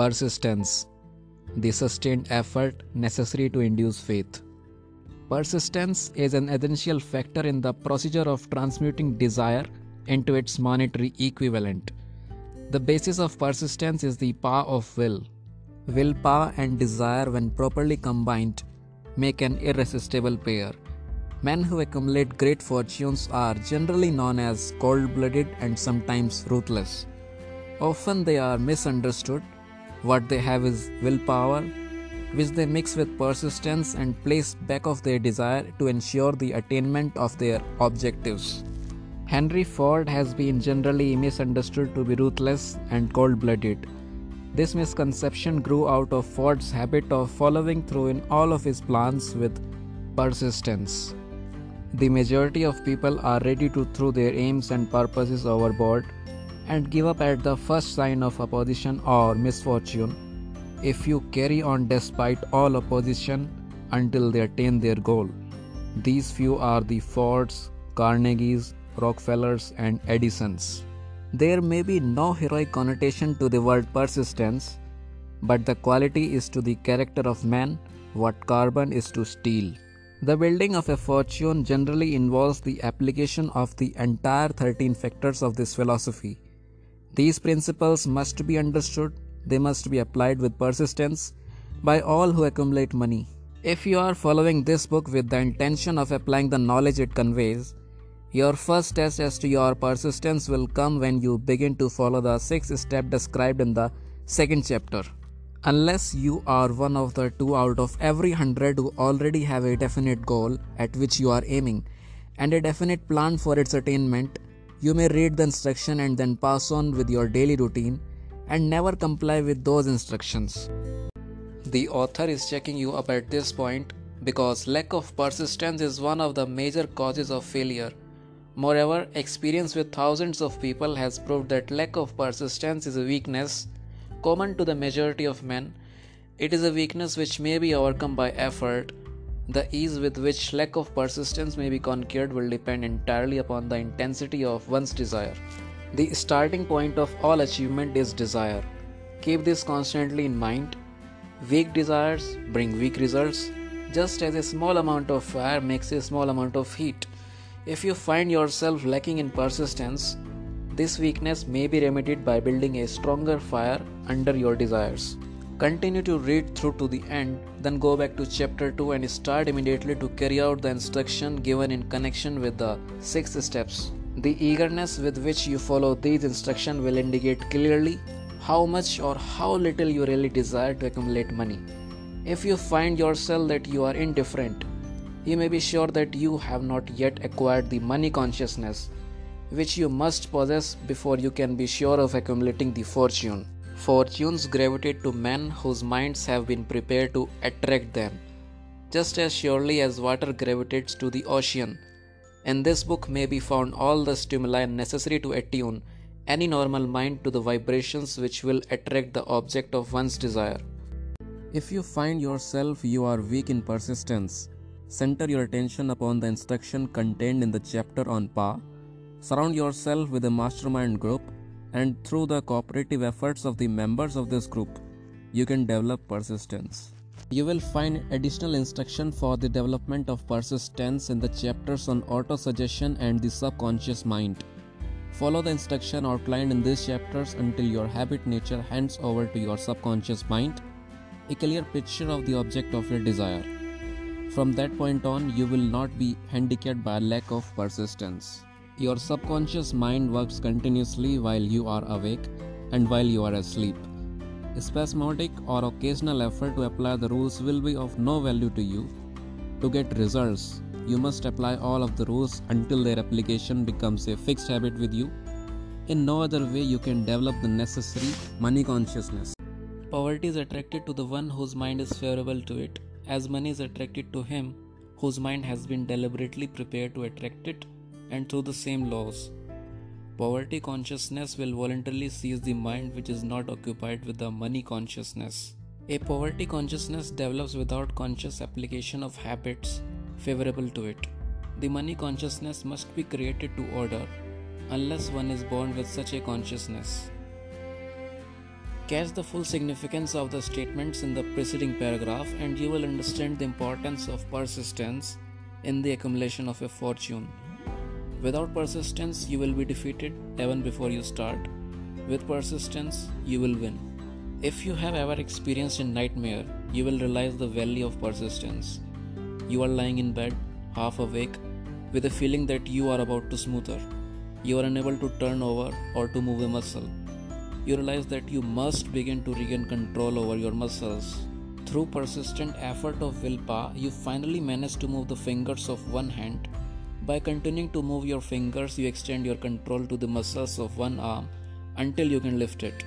Persistence the sustained effort necessary to induce faith. Persistence is an essential factor in the procedure of transmuting desire into its monetary equivalent. The basis of persistence is the power of will. Willpower and desire, when properly combined, make an irresistible pair. Men who accumulate great fortunes are generally known as cold blooded and sometimes ruthless. Often they are misunderstood what they have is willpower, which they mix with persistence and place back of their desire to ensure the attainment of their objectives. Henry Ford has been generally misunderstood to be ruthless and cold blooded. This misconception grew out of Ford's habit of following through in all of his plans with persistence. The majority of people are ready to throw their aims and purposes overboard and give up at the first sign of opposition or misfortune if you carry on despite all opposition until they attain their goal. These few are the Fords, Carnegies, Rockefellers, and Edisons. There may be no heroic connotation to the word persistence, but the quality is to the character of man what carbon is to steel. The building of a fortune generally involves the application of the entire 13 factors of this philosophy these principles must be understood, they must be applied with persistence by all who accumulate money. If you are following this book with the intention of applying the knowledge it conveys, your first test as to your persistence will come when you begin to follow the six steps described in the second chapter. Unless you are one of the two out of every hundred who already have a definite goal at which you are aiming and a definite plan for its attainment, you may read the instruction and then pass on with your daily routine and never comply with those instructions. The author is checking you up at this point because lack of persistence is one of the major causes of failure. Moreover, experience with thousands of people has proved that lack of persistence is a weakness common to the majority of men. It is a weakness which may be overcome by effort, the ease with which lack of persistence may be conquered will depend entirely upon the intensity of one's desire. The starting point of all achievement is desire. Keep this constantly in mind. Weak desires bring weak results, just as a small amount of fire makes a small amount of heat. If you find yourself lacking in persistence, this weakness may be remedied by building a stronger fire under your desires. Continue to read through to the end, then go back to chapter 2 and start immediately to carry out the instruction given in connection with the six steps. The eagerness with which you follow these instructions will indicate clearly how much or how little you really desire to accumulate money. If you find yourself that you are indifferent, you may be sure that you have not yet acquired the money consciousness, which you must possess before you can be sure of accumulating the fortune. Fortunes gravitate to men whose minds have been prepared to attract them, just as surely as water gravitates to the ocean. In this book may be found all the stimuli necessary to attune any normal mind to the vibrations which will attract the object of one's desire. If you find yourself you are weak in persistence, center your attention upon the instruction contained in the chapter on Pa. Surround yourself with a mastermind group and through the cooperative efforts of the members of this group, you can develop persistence. You will find additional instruction for the development of persistence in the chapters on autosuggestion and the subconscious mind. Follow the instruction outlined in these chapters until your habit nature hands over to your subconscious mind a clear picture of the object of your desire. From that point on, you will not be handicapped by lack of persistence. Your subconscious mind works continuously while you are awake and while you are asleep. Spasmodic or occasional effort to apply the rules will be of no value to you. To get results, you must apply all of the rules until their application becomes a fixed habit with you. In no other way you can develop the necessary money consciousness. Poverty is attracted to the one whose mind is favorable to it, as money is attracted to him whose mind has been deliberately prepared to attract it and through the same laws. Poverty consciousness will voluntarily seize the mind which is not occupied with the money consciousness. A poverty consciousness develops without conscious application of habits favorable to it. The money consciousness must be created to order unless one is born with such a consciousness. Catch the full significance of the statements in the preceding paragraph, and you will understand the importance of persistence in the accumulation of a fortune. Without persistence, you will be defeated even before you start. With persistence, you will win. If you have ever experienced a nightmare, you will realize the value of persistence. You are lying in bed, half awake, with a feeling that you are about to smother. You are unable to turn over or to move a muscle you realize that you must begin to regain control over your muscles. Through persistent effort of willpower, you finally manage to move the fingers of one hand. By continuing to move your fingers, you extend your control to the muscles of one arm until you can lift it.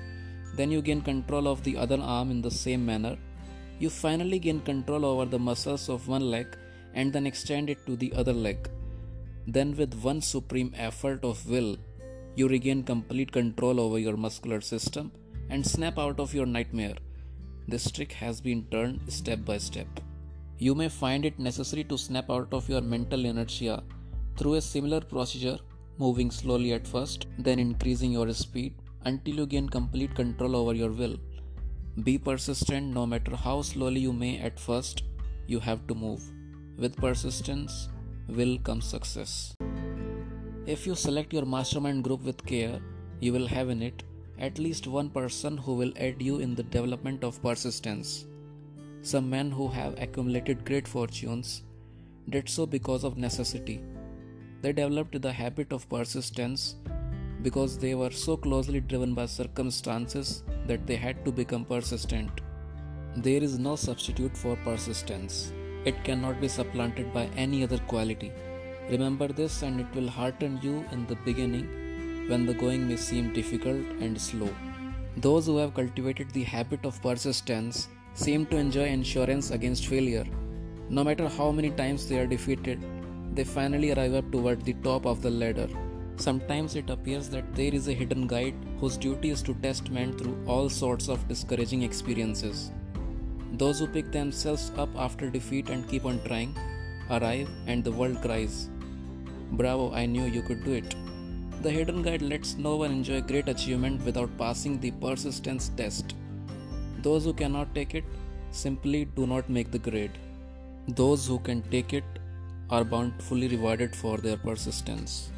Then you gain control of the other arm in the same manner. You finally gain control over the muscles of one leg and then extend it to the other leg. Then, with one supreme effort of will, you regain complete control over your muscular system and snap out of your nightmare. This trick has been turned step by step. You may find it necessary to snap out of your mental inertia through a similar procedure, moving slowly at first, then increasing your speed until you gain complete control over your will. Be persistent no matter how slowly you may at first, you have to move. With persistence, will come success. If you select your mastermind group with care, you will have in it at least one person who will aid you in the development of persistence. Some men who have accumulated great fortunes did so because of necessity. They developed the habit of persistence because they were so closely driven by circumstances that they had to become persistent. There is no substitute for persistence. It cannot be supplanted by any other quality. Remember this, and it will hearten you in the beginning when the going may seem difficult and slow. Those who have cultivated the habit of persistence seem to enjoy insurance against failure. No matter how many times they are defeated, they finally arrive up toward the top of the ladder. Sometimes it appears that there is a hidden guide whose duty is to test men through all sorts of discouraging experiences. Those who pick themselves up after defeat and keep on trying arrive, and the world cries, Bravo, I knew you could do it. The hidden guide lets no one enjoy great achievement without passing the persistence test. Those who cannot take it simply do not make the grade. Those who can take it are bountifully rewarded for their persistence.